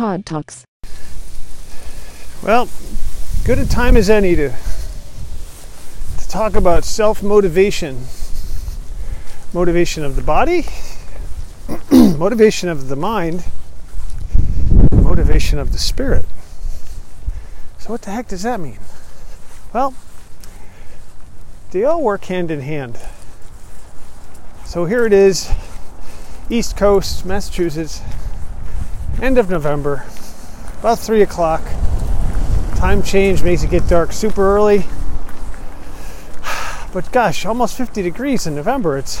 Todd Talks. Well, good a time as any to to talk about self motivation, motivation of the body, motivation of the mind, motivation of the spirit. So, what the heck does that mean? Well, they all work hand in hand. So here it is, East Coast, Massachusetts, end of November, about 3 o'clock. Time change makes it get dark super early. But gosh, almost 50 degrees in November. It's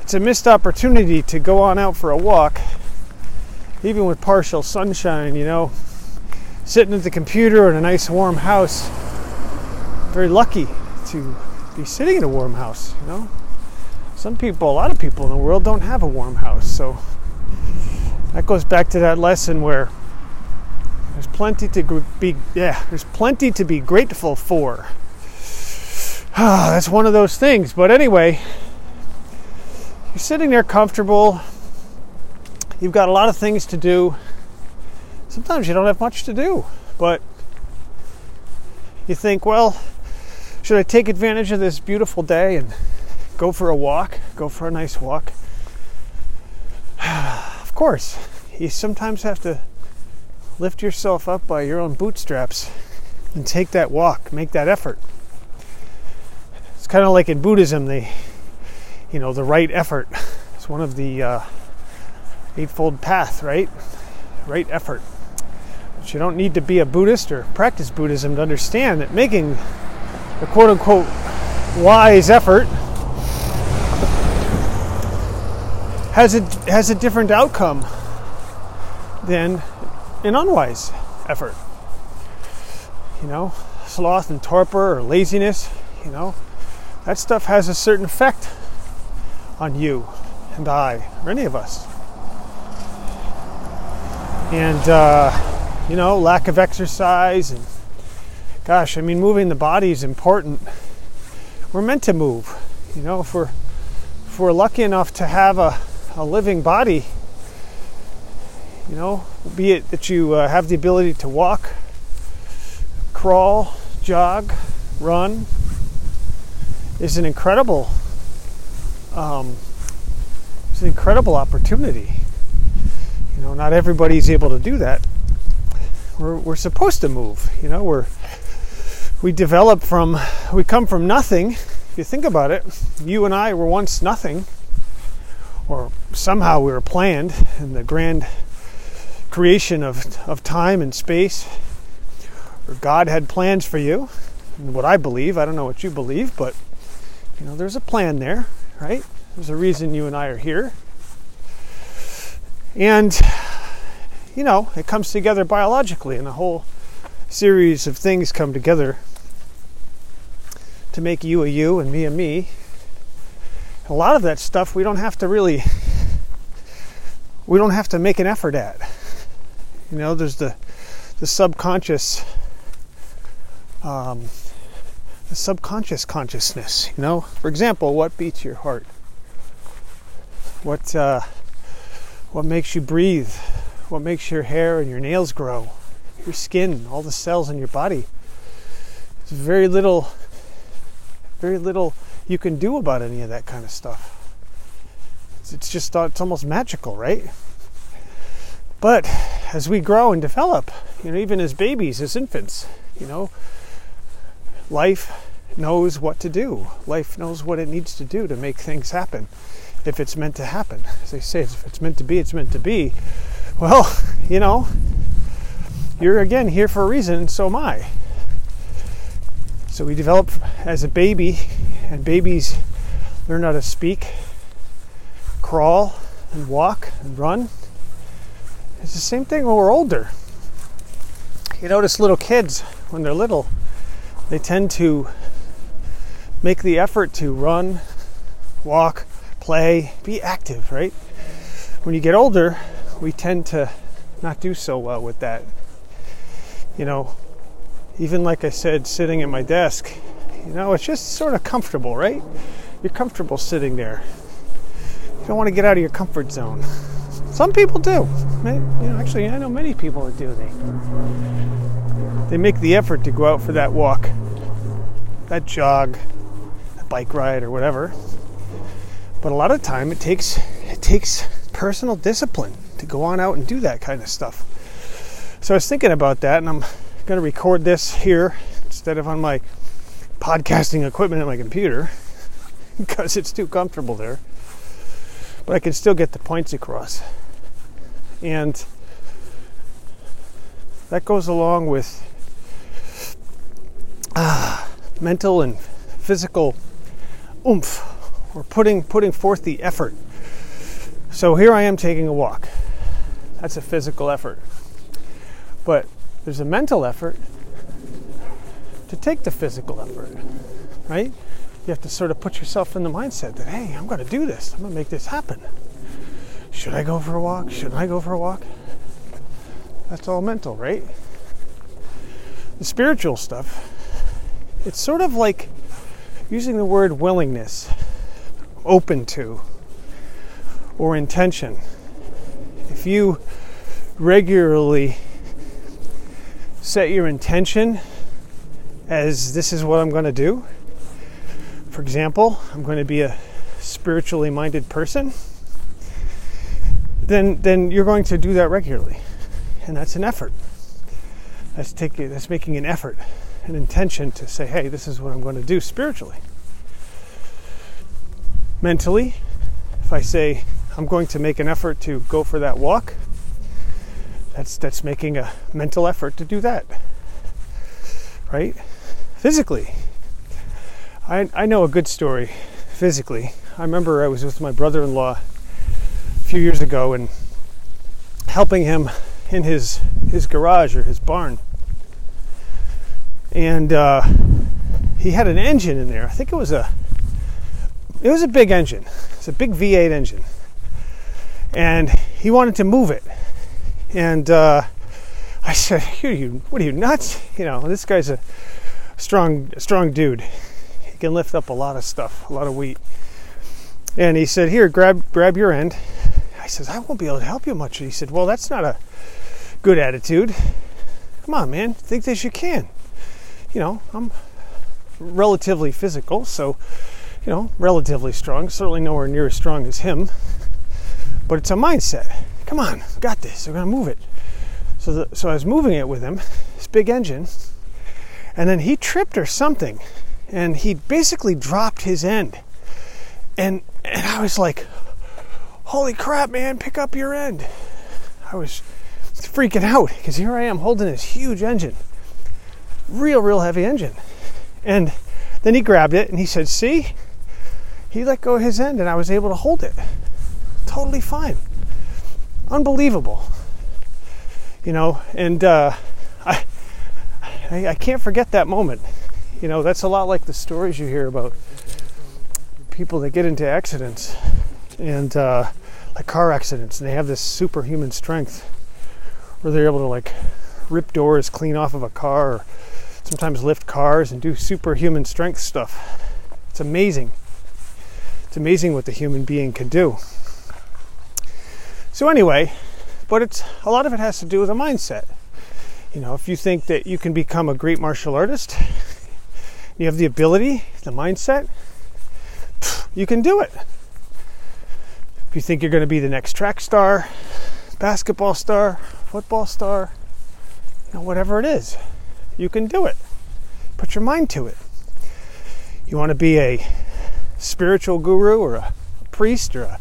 it's a missed opportunity to go on out for a walk, even with partial sunshine, you know. Sitting at the computer in a nice warm house. Very lucky to be sitting in a warm house, you know. Some people, a lot of people in the world don't have a warm house, so that goes back to that lesson where there's plenty to be yeah, there's plenty to be grateful for. Ah, that's one of those things. But anyway, you're sitting there comfortable. You've got a lot of things to do. Sometimes you don't have much to do, but you think, well, should I take advantage of this beautiful day and go for a walk, go for a nice walk? of course, you sometimes have to lift yourself up by your own bootstraps and take that walk, make that effort. It's kind of like in Buddhism, the you know the right effort. It's one of the uh, eightfold path, right? Right effort. But you don't need to be a Buddhist or practice Buddhism to understand that making the quote unquote wise effort has a has a different outcome than an unwise effort. You know, sloth and torpor or laziness, you know, that stuff has a certain effect on you and I, or any of us. And, uh, you know, lack of exercise and, gosh, I mean, moving the body is important. We're meant to move. You know, if we're, if we're lucky enough to have a, a living body, you know, be it that you uh, have the ability to walk, crawl, jog, run, is an incredible, um, it's an incredible opportunity. You know, not everybody's able to do that. We're, we're supposed to move. You know, we're we develop from we come from nothing. If you think about it, you and I were once nothing, somehow we were planned in the grand creation of, of time and space, or God had plans for you, and what I believe, I don't know what you believe, but you know, there's a plan there, right? There's a reason you and I are here. And, you know, it comes together biologically, and a whole series of things come together to make you a you and me a me. A lot of that stuff we don't have to really, we don't have to make an effort at. You know, there's the the subconscious, um, the subconscious consciousness. You know, for example, what beats your heart? What uh, what makes you breathe? What makes your hair and your nails grow? Your skin, all the cells in your body. There's very little, very little you can do about any of that kind of stuff. It's just uh, it's almost magical, right? But as we grow and develop, you know, even as babies, as infants, you know, life knows what to do. Life knows what it needs to do to make things happen. If it's meant to happen, as they say, if it's meant to be, it's meant to be. Well, you know, you're again here for a reason, and so am I. So we develop as a baby, and babies learn how to speak, crawl, and walk, and run it's the same thing when we're older. You notice little kids, when they're little, they tend to make the effort to run, walk, play, be active, right? When you get older, we tend to not do so well with that. You know, even like I said, sitting at my desk, you know, it's just sort of comfortable, right? You're comfortable sitting there. You don't want to get out of your comfort zone. Some people do. You know, actually, I know many people that do. They they make the effort to go out for that walk, that jog, that bike ride, or whatever. But a lot of time, it takes it takes personal discipline to go on out and do that kind of stuff. So I was thinking about that, and I'm going to record this here instead of on my podcasting equipment at my computer because it's too comfortable there. But I can still get the points across. And that goes along with uh, mental and physical oomph or putting putting forth the effort. So here I am taking a walk. That's a physical effort. But there's a mental effort to take the physical effort, right? You have to sort of put yourself in the mindset that, hey, I'm going to do this. I'm going to make this happen. Should I go for a walk? Shouldn't I go for a walk? That's all mental, right? The spiritual stuff, it's sort of like using the word willingness, open to, or intention. If you regularly set your intention as this is what I'm going to do, for example, I'm going to be a spiritually minded person, then then you're going to do that regularly. And that's an effort. That's taking that's making an effort, an intention to say, hey, this is what I'm going to do spiritually. Mentally, if I say I'm going to make an effort to go for that walk, that's that's making a mental effort to do that. Right? Physically. I I know a good story physically. I remember I was with my brother-in-law a few years ago and helping him in his his garage or his barn. And uh, he had an engine in there. I think it was a it was a big engine. It's a big V8 engine. And he wanted to move it and uh, I said, "Are you? What are you nuts? You know, this guy's a strong, strong dude. Can lift up a lot of stuff, a lot of weight." And he said, "Here, grab, grab your end." I says, "I won't be able to help you much." He said, "Well, that's not a good attitude. Come on, man. Think that you can. You know, I'm relatively physical, so." You know, relatively strong, certainly nowhere near as strong as him, but it's a mindset come on, got this. We're gonna move it. So, the, so I was moving it with him, this big engine, and then he tripped or something, and he basically dropped his end, and and I was like, holy crap, man, pick up your end. I was freaking out because here I am holding this huge engine, real, real heavy engine, and then he grabbed it and he said, see, he let go his end, and I was able to hold it, totally fine unbelievable. You know, and uh, I, I can't forget that moment. You know, that's a lot like the stories you hear about people that get into accidents and uh, like car accidents, and they have this superhuman strength where they're able to like rip doors clean off of a car, or sometimes lift cars and do superhuman strength stuff. It's amazing. It's amazing what the human being can do. So anyway, but it's a lot of it has to do with a mindset. You know, if you think that you can become a great martial artist, you have the ability, the mindset, you can do it. If you think you're going to be the next track star, basketball star, football star, you know, whatever it is, you can do it. Put your mind to it. You want to be a spiritual guru or a priest or a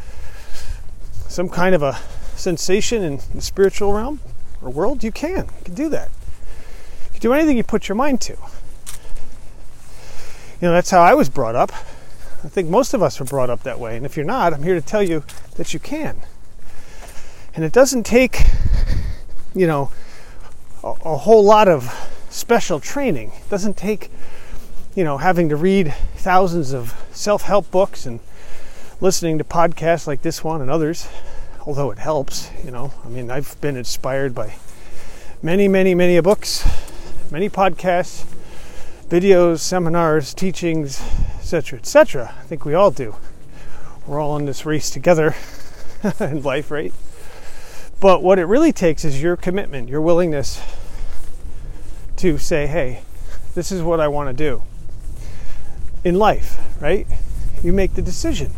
some kind of a sensation in the spiritual realm or world, you can. You can do that. You can do anything you put your mind to. You know, that's how I was brought up. I think most of us are brought up that way. And if you're not, I'm here to tell you that you can. And it doesn't take, you know, a, a whole lot of special training. It doesn't take, you know, having to read thousands of self help books and listening to podcasts like this one and others, although it helps, you know. I mean, I've been inspired by many, many, many books, many podcasts, videos, seminars, teachings, etc., etc. I think we all do. We're all in this race together in life, right? But what it really takes is your commitment, your willingness to say, hey, this is what I want to do in life, right? You make the decision.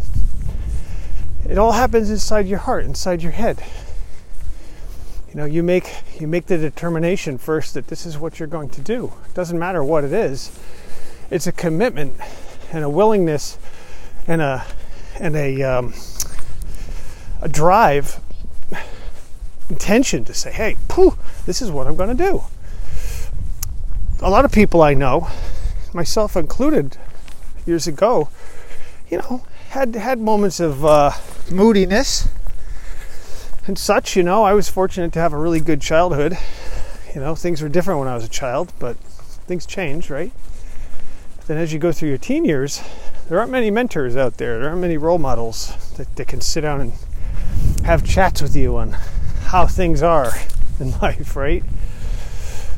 It all happens inside your heart, inside your head. You know, you make you make the determination first that this is what you're going to do. It doesn't matter what it is. It's a commitment and a willingness and a and a um, a drive intention to say, hey, pooh, this is what I'm going to do. A lot of people I know, myself included, years ago, you know, had had moments of uh, moodiness and such. You know, I was fortunate to have a really good childhood. You know, things were different when I was a child, but things change, right? Then as you go through your teen years, there aren't many mentors out there. There aren't many role models that, that can sit down and have chats with you on how things are in life, right?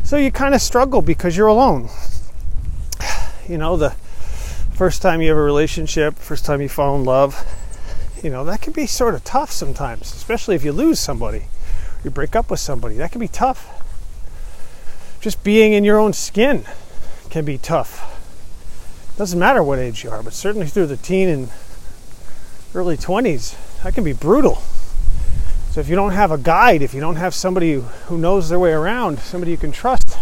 So you kind of struggle because you're alone. You know, the first time you have a relationship, first time you fall in love, you know, that can be sort of tough sometimes, especially if you lose somebody, you break up with somebody. That can be tough. Just being in your own skin can be tough. Doesn't matter what age you are, but certainly through the teen and early 20s, that can be brutal. So if you don't have a guide, if you don't have somebody who knows their way around, somebody you can trust,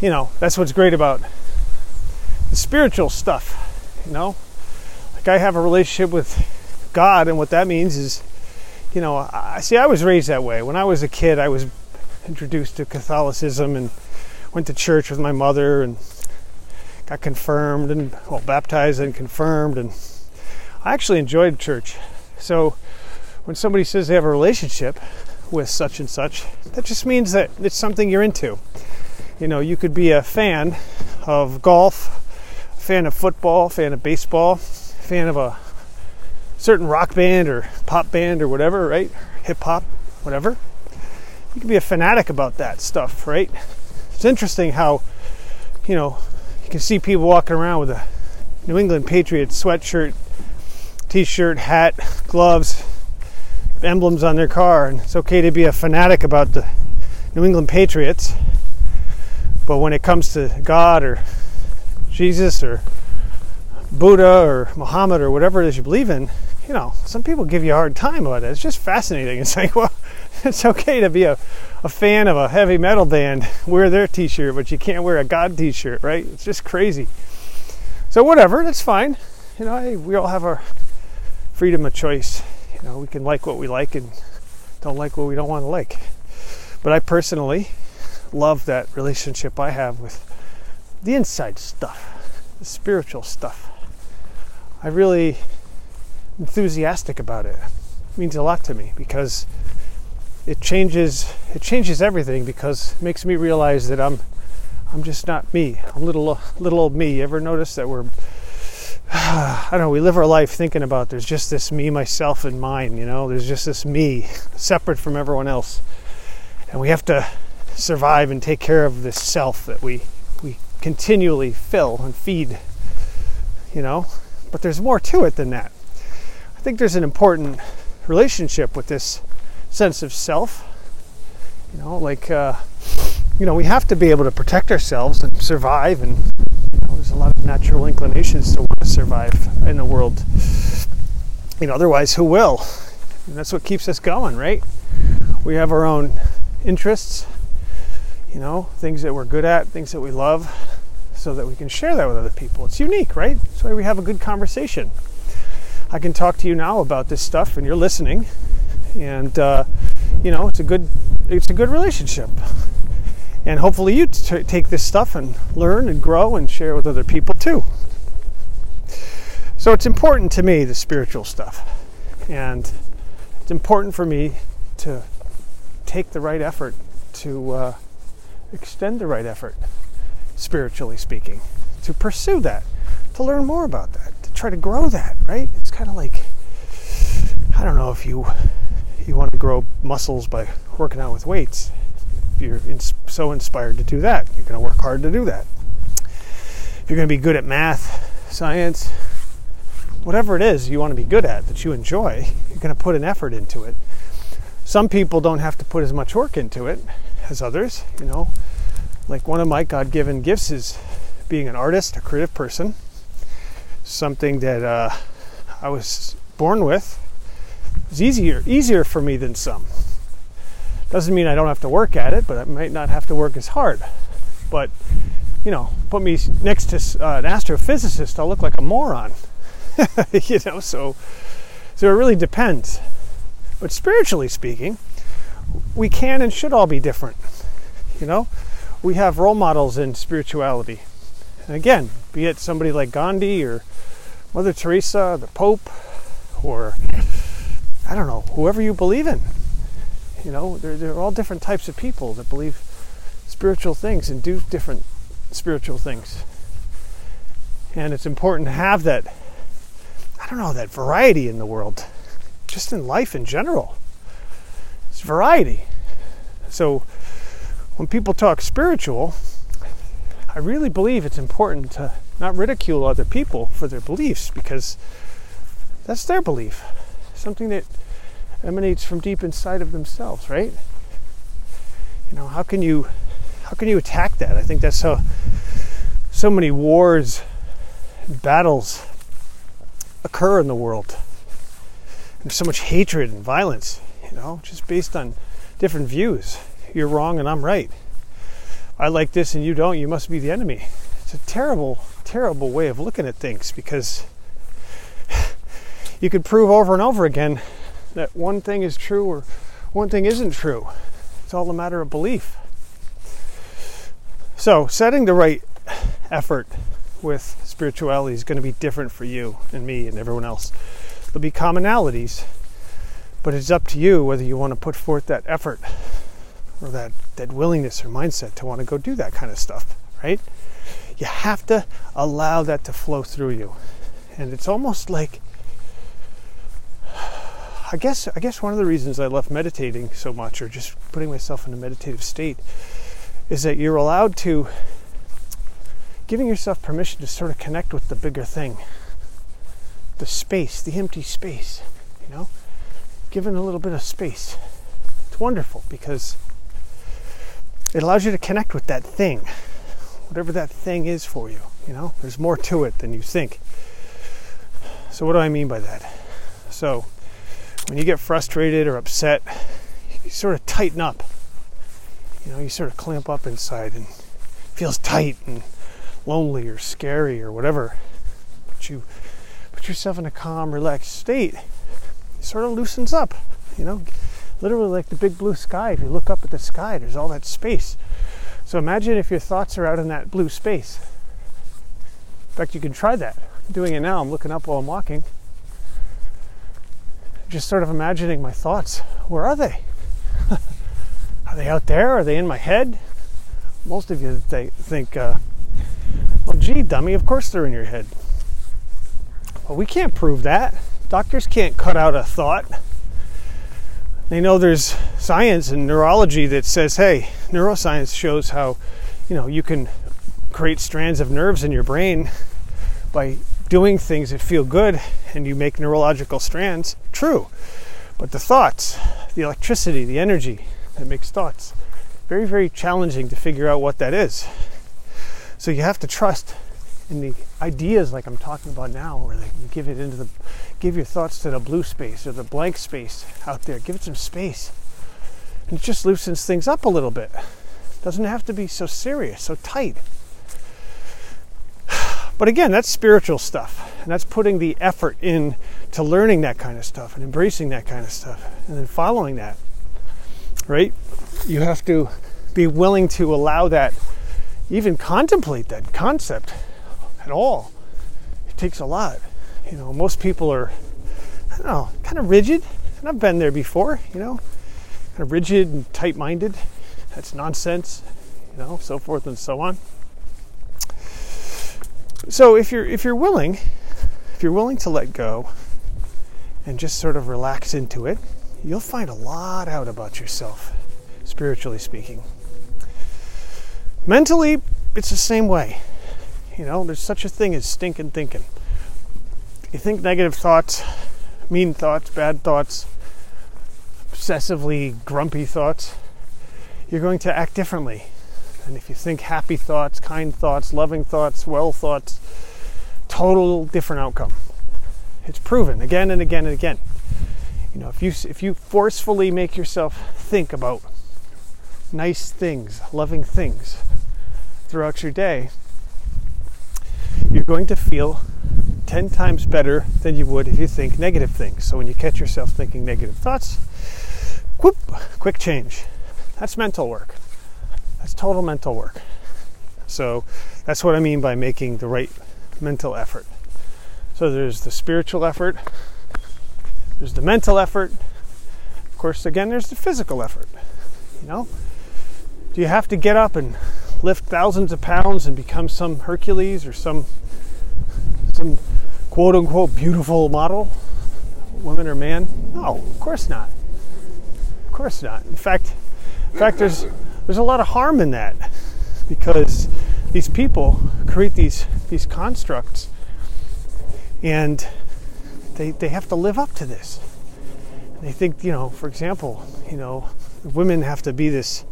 you know, that's what's great about the spiritual stuff, you know. Like I have a relationship with God, and what that means is, you know, I see I was raised that way. When I was a kid, I was introduced to Catholicism and went to church with my mother and got confirmed and well baptized and confirmed and I actually enjoyed church. So when somebody says they have a relationship with such and such, that just means that it's something you're into. You know, you could be a fan of golf, fan of football, fan of baseball, fan of a certain rock band or pop band or whatever, right? Hip hop, whatever. You can be a fanatic about that stuff, right? It's interesting how, you know, you can see people walking around with a New England Patriots sweatshirt, t shirt, hat, gloves, emblems on their car, and it's okay to be a fanatic about the New England Patriots. But when it comes to God or Jesus or Buddha or Muhammad or whatever it is you believe in, you know, some people give you a hard time about it. It's just fascinating. It's like, well, it's okay to be a, a fan of a heavy metal band, wear their t shirt, but you can't wear a God t shirt, right? It's just crazy. So, whatever, that's fine. You know, we all have our freedom of choice. You know, we can like what we like and don't like what we don't want to like. But I personally love that relationship I have with the inside stuff, the spiritual stuff. I really enthusiastic about it. It means a lot to me because it changes it changes everything because it makes me realize that I'm I'm just not me. I'm little little old me. You ever notice that we're I don't know, we live our life thinking about there's just this me, myself, and mine, you know, there's just this me separate from everyone else. And we have to survive and take care of this self that we we continually fill and feed. You know? But there's more to it than that. I think there's an important relationship with this sense of self. You know, like, uh, you know, we have to be able to protect ourselves and survive, and you know, there's a lot of natural inclinations to want to survive in the world. You know, otherwise, who will? And that's what keeps us going, right? We have our own interests, you know, things that we're good at, things that we love, so that we can share that with other people. It's unique, right? That's why we have a good conversation. I can talk to you now about this stuff, and you're listening, and uh, you know it's a good it's a good relationship. And hopefully, you t- take this stuff and learn and grow and share with other people too. So it's important to me the spiritual stuff, and it's important for me to take the right effort to uh, extend the right effort, spiritually speaking, to pursue that, to learn more about that try to grow that, right? It's kind of like I don't know if you you want to grow muscles by working out with weights. If you're in, so inspired to do that, you're going to work hard to do that. If you're going to be good at math, science, whatever it is you want to be good at that you enjoy, you're going to put an effort into it. some people don't have to put as much work into it as others, you know. Like one of my God given gifts is being an artist, a creative person, something that uh, I was born with. It's easier, easier for me than some. Doesn't mean I don't have to work at it, but I might not have to work as hard. But, you know, put me next to uh, an astrophysicist, I'll look like a moron. you know, so so it really depends. But spiritually speaking, we can and should all be different. You know, we have role models in spirituality. And again, be it somebody like Gandhi or Mother Teresa, the Pope, or I don't know, whoever you believe in. You know, they're, they're all different types of people that believe spiritual things and do different spiritual things. And it's important to have that, I don't know, that variety in the world, just in life in general. It's variety. So when people talk spiritual, I really believe it's important to not ridicule other people for their beliefs because that's their belief, something that emanates from deep inside of themselves, right? You know, how can you how can you attack that? I think that's how so many wars, battles occur in the world. There's so much hatred and violence, you know, just based on different views. You're wrong and I'm right. I like this and you don't, you must be the enemy. It's a terrible, terrible way of looking at things because you could prove over and over again that one thing is true or one thing isn't true. It's all a matter of belief. So, setting the right effort with spirituality is going to be different for you and me and everyone else. There'll be commonalities, but it's up to you whether you want to put forth that effort or that, that willingness or mindset to want to go do that kind of stuff, right? You have to allow that to flow through you. And it's almost like I guess I guess one of the reasons I love meditating so much or just putting myself in a meditative state is that you're allowed to giving yourself permission to sort of connect with the bigger thing. The space, the empty space, you know? Given a little bit of space. It's wonderful because it allows you to connect with that thing, whatever that thing is for you. You know, there's more to it than you think. So, what do I mean by that? So, when you get frustrated or upset, you sort of tighten up. You know, you sort of clamp up inside and feels tight and lonely or scary or whatever. But you put yourself in a calm, relaxed state, it sort of loosens up. You know, literally like the big blue sky. If you look up at the sky, there's all that space. So imagine if your thoughts are out in that blue space. In fact, you can try that. I'm doing it now. I'm looking up while I'm walking. Just sort of imagining my thoughts. Where are they? are they out there? Are they in my head? Most of you think, uh, well, gee, dummy, of course they're in your head. Well, we can't prove that. Doctors can't cut out a thought. They know there's science and neurology that says, hey, neuroscience shows how, you know, you can create strands of nerves in your brain by doing things that feel good and you make neurological strands. True. But the thoughts, the electricity, the energy that makes thoughts, very, very challenging to figure out what that is. So you have to trust in the ideas like I'm talking about now, where you give it into the give your thoughts to the blue space or the blank space out there. Give it some space. And it just loosens things up a little bit. Doesn't have to be so serious, so tight. But again, that's spiritual stuff. And that's putting the effort in to learning that kind of stuff and embracing that kind of stuff and then following that. Right? You have to be willing to allow that, even contemplate that concept at all. It takes a lot. You know, most people are, I don't know, kind of rigid. And I've been there before, you know, kind of rigid and tight minded. That's nonsense, you know, so forth and so on. So if you're if you're willing, if you're willing to let go and just sort of relax into it, you'll find a lot out about yourself, spiritually speaking. Mentally, it's the same way. You know, there's such a thing as stinking thinking you think negative thoughts, mean thoughts, bad thoughts, obsessively grumpy thoughts, you're going to act differently. And if you think happy thoughts, kind thoughts, loving thoughts, well thoughts, total different outcome. It's proven again and again and again. You know, if you if you forcefully make yourself think about nice things, loving things throughout your day, you're going to feel 10 times better than you would if you think negative things. So when you catch yourself thinking negative thoughts, whoop, quick change. That's mental work. That's total mental work. So that's what I mean by making the right mental effort. So there's the spiritual effort, there's the mental effort, of course, again, there's the physical effort. You know, do you have to get up and lift thousands of pounds and become some Hercules or some some quote unquote beautiful model, woman or man? No, of course not. Of course not. In fact, in fact, there's there's a lot of harm in that because these people create these these constructs and they they have to live up to this. They think, you know, for example, you know, women have to be this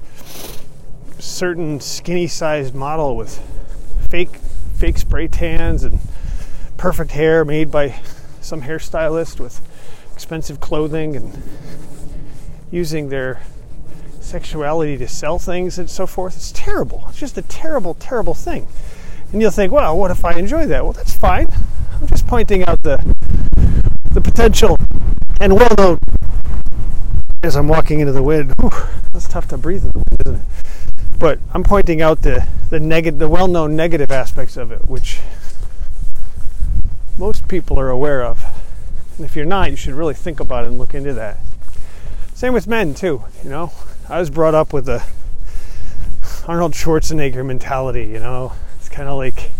certain skinny sized model with fake fake spray tans and perfect hair made by some hairstylist with expensive clothing and using their sexuality to sell things and so forth. It's terrible. It's just a terrible, terrible thing. And you'll think, well, what if I enjoy that? Well, that's fine. I'm just pointing out the the potential and well known as I'm walking into the wind. Whew, that's tough to breathe in the wind, isn't it? But I'm pointing out the the negative, the well-known negative aspects of it, which most people are aware of. And if you're not, you should really think about it and look into that. Same with men too. You know, I was brought up with the Arnold Schwarzenegger mentality. You know, it's kind of like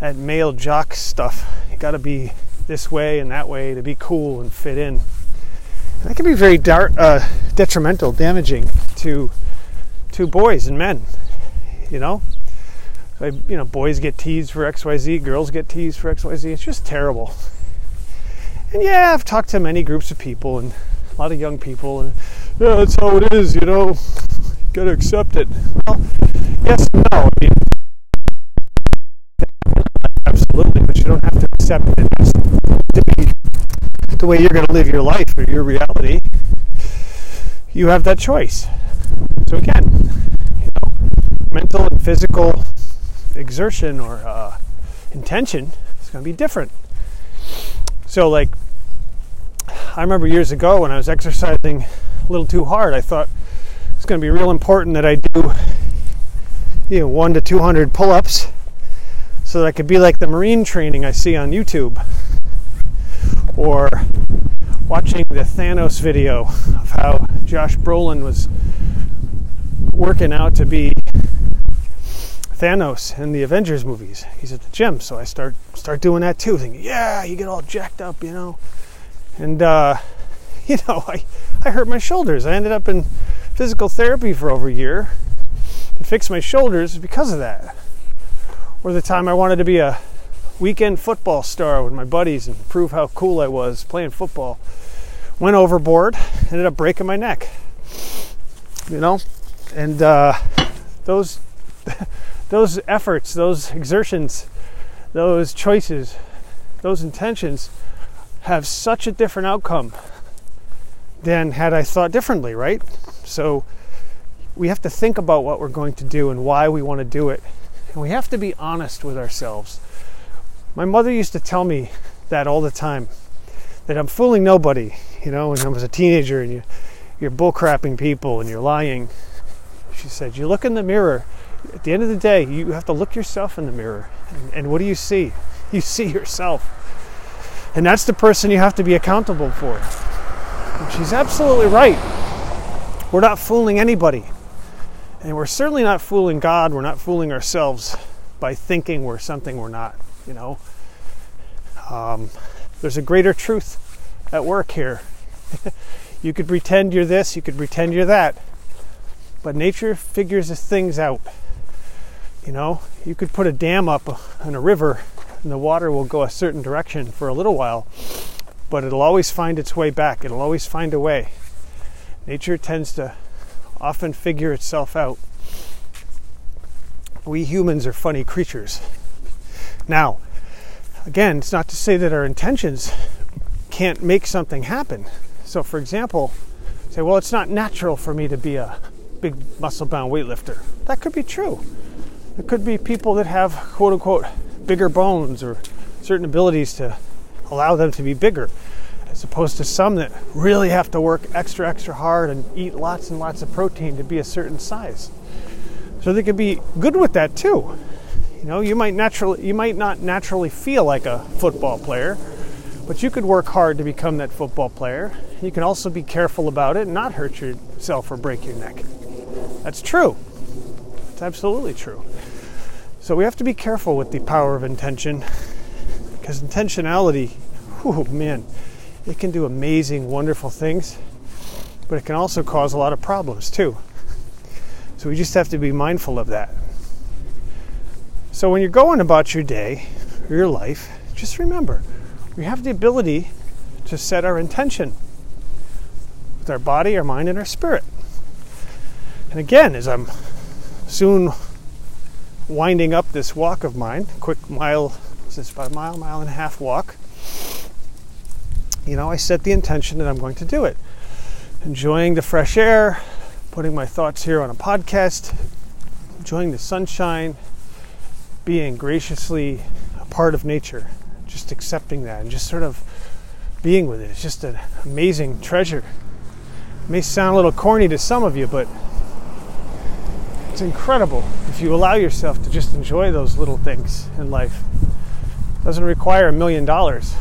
that male jock stuff. You got to be this way and that way to be cool and fit in. And that can be very dar- uh, detrimental, damaging to to boys and men. You know, you know, boys get teased for X, Y, Z, girls get teased for X, Y, Z. It's just terrible. And yeah, I've talked to many groups of people and a lot of young people, and yeah, that's how it is. You know, you gotta accept it. Well, yes, no. I mean, absolutely, but you don't have to accept it to be the way you're going to live your life or your reality. You have that choice. So again, you know, mental and physical exertion or uh, intention is going to be different. So, like, I remember years ago when I was exercising a little too hard, I thought it's going to be real important that I do, you know, one to two hundred pull-ups, so that I could be like the marine training I see on YouTube, or watching the Thanos video of how Josh Brolin was working out to be Thanos in the Avengers movies. He's at the gym, so I start start doing that too. Thinking, yeah, you get all jacked up, you know. And uh, you know, I I hurt my shoulders. I ended up in physical therapy for over a year to fix my shoulders because of that. Or the time I wanted to be a weekend football star with my buddies and prove how cool I was playing football. Went overboard, ended up breaking my neck. You know, and uh, those those efforts, those exertions, those choices, those intentions have such a different outcome than had I thought differently, right? So we have to think about what we're going to do and why we want to do it. And we have to be honest with ourselves. My mother used to tell me that all the time that I'm fooling nobody, you know, when I was a teenager and you, you're bullcrapping people and you're lying she said, You look in the mirror. At the end of the day, you have to look yourself in the mirror. And, and what do you see? You see yourself. And that's the person you have to be accountable for. And she's absolutely right. We're not fooling anybody. And we're certainly not fooling God. We're not fooling ourselves by thinking we're something we're not, you know. Um, there's a greater truth at work here. you could pretend you're this, you could pretend you're that. But nature figures things out. You know, you could put a dam up uh, in a river and the water will go a certain direction for a little while, but it'll always find its way back. It'll always find a way. Nature tends to often figure itself out. We humans are funny creatures. Now, again, it's not to say that our intentions can't make something happen. So, for example, say, well, it's not natural for me to be a big muscle bound weightlifter. That could be true. It could be people that have quote unquote bigger bones or certain abilities to allow them to be bigger, as opposed to some that really have to work extra, extra hard and eat lots and lots of protein to be a certain size. So they could be good with that too. You know, you might naturally you might not naturally feel like a football player, but you could work hard to become that football player. You can also be careful about it and not hurt yourself or break your neck. That's true. It's absolutely true. So we have to be careful with the power of intention because intentionality, oh man, it can do amazing, wonderful things, but it can also cause a lot of problems too. So we just have to be mindful of that. So when you're going about your day or your life, just remember we have the ability to set our intention with our body, our mind, and our spirit. And again, as I'm soon winding up this walk of mine, quick mile, this is about a mile, mile and a half walk, you know, I set the intention that I'm going to do it. Enjoying the fresh air, putting my thoughts here on a podcast, enjoying the sunshine, being graciously a part of nature, just accepting that and just sort of being with it. It's just an amazing treasure. It may sound a little corny to some of you, but it's incredible if you allow yourself to just enjoy those little things in life. It doesn't require a million dollars.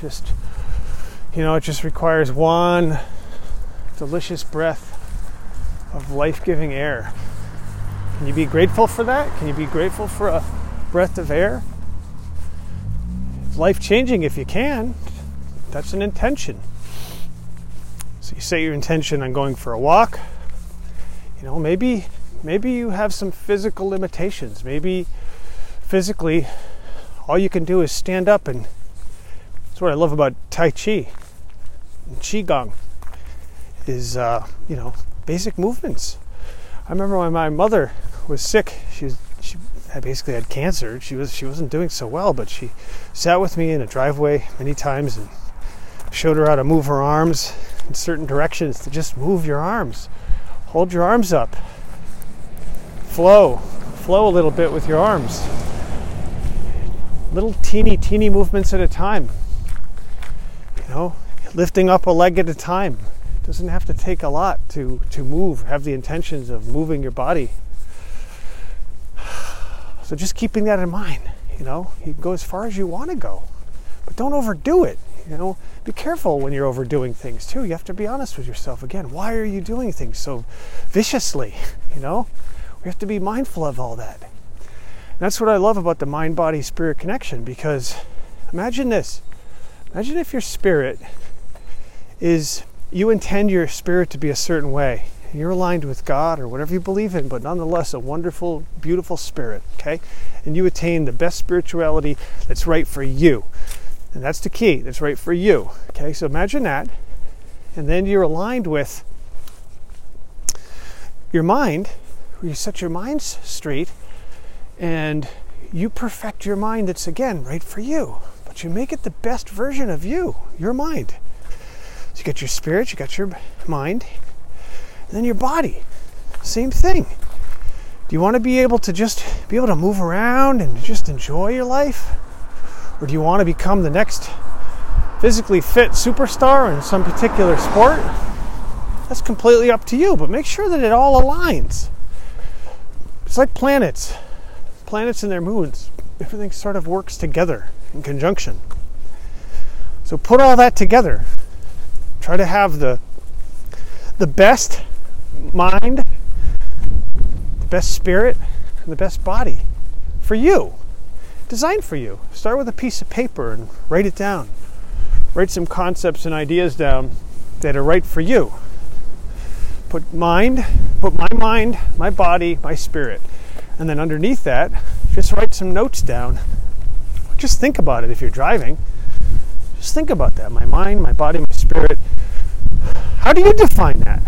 Just you know, it just requires one delicious breath of life-giving air. Can you be grateful for that? Can you be grateful for a breath of air? It's life-changing if you can. That's an intention. So you set your intention on going for a walk. You know, maybe maybe you have some physical limitations. Maybe physically, all you can do is stand up, and that's what I love about Tai Chi, and Qigong, is uh, you know basic movements. I remember when my mother was sick. She was she basically had cancer. She was she wasn't doing so well, but she sat with me in a driveway many times and showed her how to move her arms in certain directions to just move your arms. Hold your arms up flow, flow a little bit with your arms. Little teeny, teeny movements at a time. You know, lifting up a leg at a time. It doesn't have to take a lot to, to move, have the intentions of moving your body. So just keeping that in mind, you know, you can go as far as you want to go, but don't overdo it. You know, be careful when you're overdoing things too. You have to be honest with yourself again. Why are you doing things so viciously? You know, we have to be mindful of all that. And that's what I love about the mind body spirit connection because imagine this. Imagine if your spirit is, you intend your spirit to be a certain way. You're aligned with God or whatever you believe in, but nonetheless a wonderful, beautiful spirit, okay? And you attain the best spirituality that's right for you. And that's the key, that's right for you, okay? So imagine that. And then you're aligned with your mind you set your minds straight and you perfect your mind that's again right for you. But you make it the best version of you your mind. So you got your spirit you got your mind and then your body. Same thing. Do you want to be able to just be able to move around and just enjoy your life? Or do you want to become the next physically fit superstar in some particular sport? That's completely up to you but make sure that it all aligns it's like planets, planets and their moons. Everything sort of works together in conjunction. So put all that together. Try to have the the best mind, the best spirit, and the best body for you. Designed for you. Start with a piece of paper and write it down. Write some concepts and ideas down that are right for you put mind, put my mind, my body, my spirit. And then underneath that, just write some notes down. Just think about it if you're driving. Just think about that. My mind, my body, my spirit. How do you define that?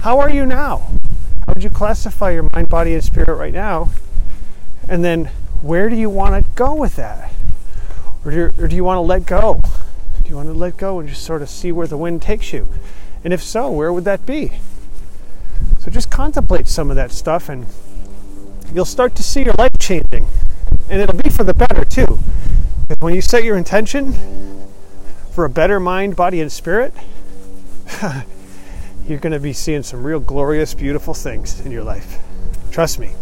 how are you now? How would you classify your mind, body, and spirit right now? And then where do you want to go with that? Or do, you, or do you want to let go? Do you want to let go and just sort of see where the wind takes you? And if so, where would that be? So just contemplate some of that stuff and you'll start to see your life changing. And it'll be for the better too. Because when you set your intention for a better mind, body, and spirit, you're going to be seeing some real glorious, beautiful things in your life. Trust me.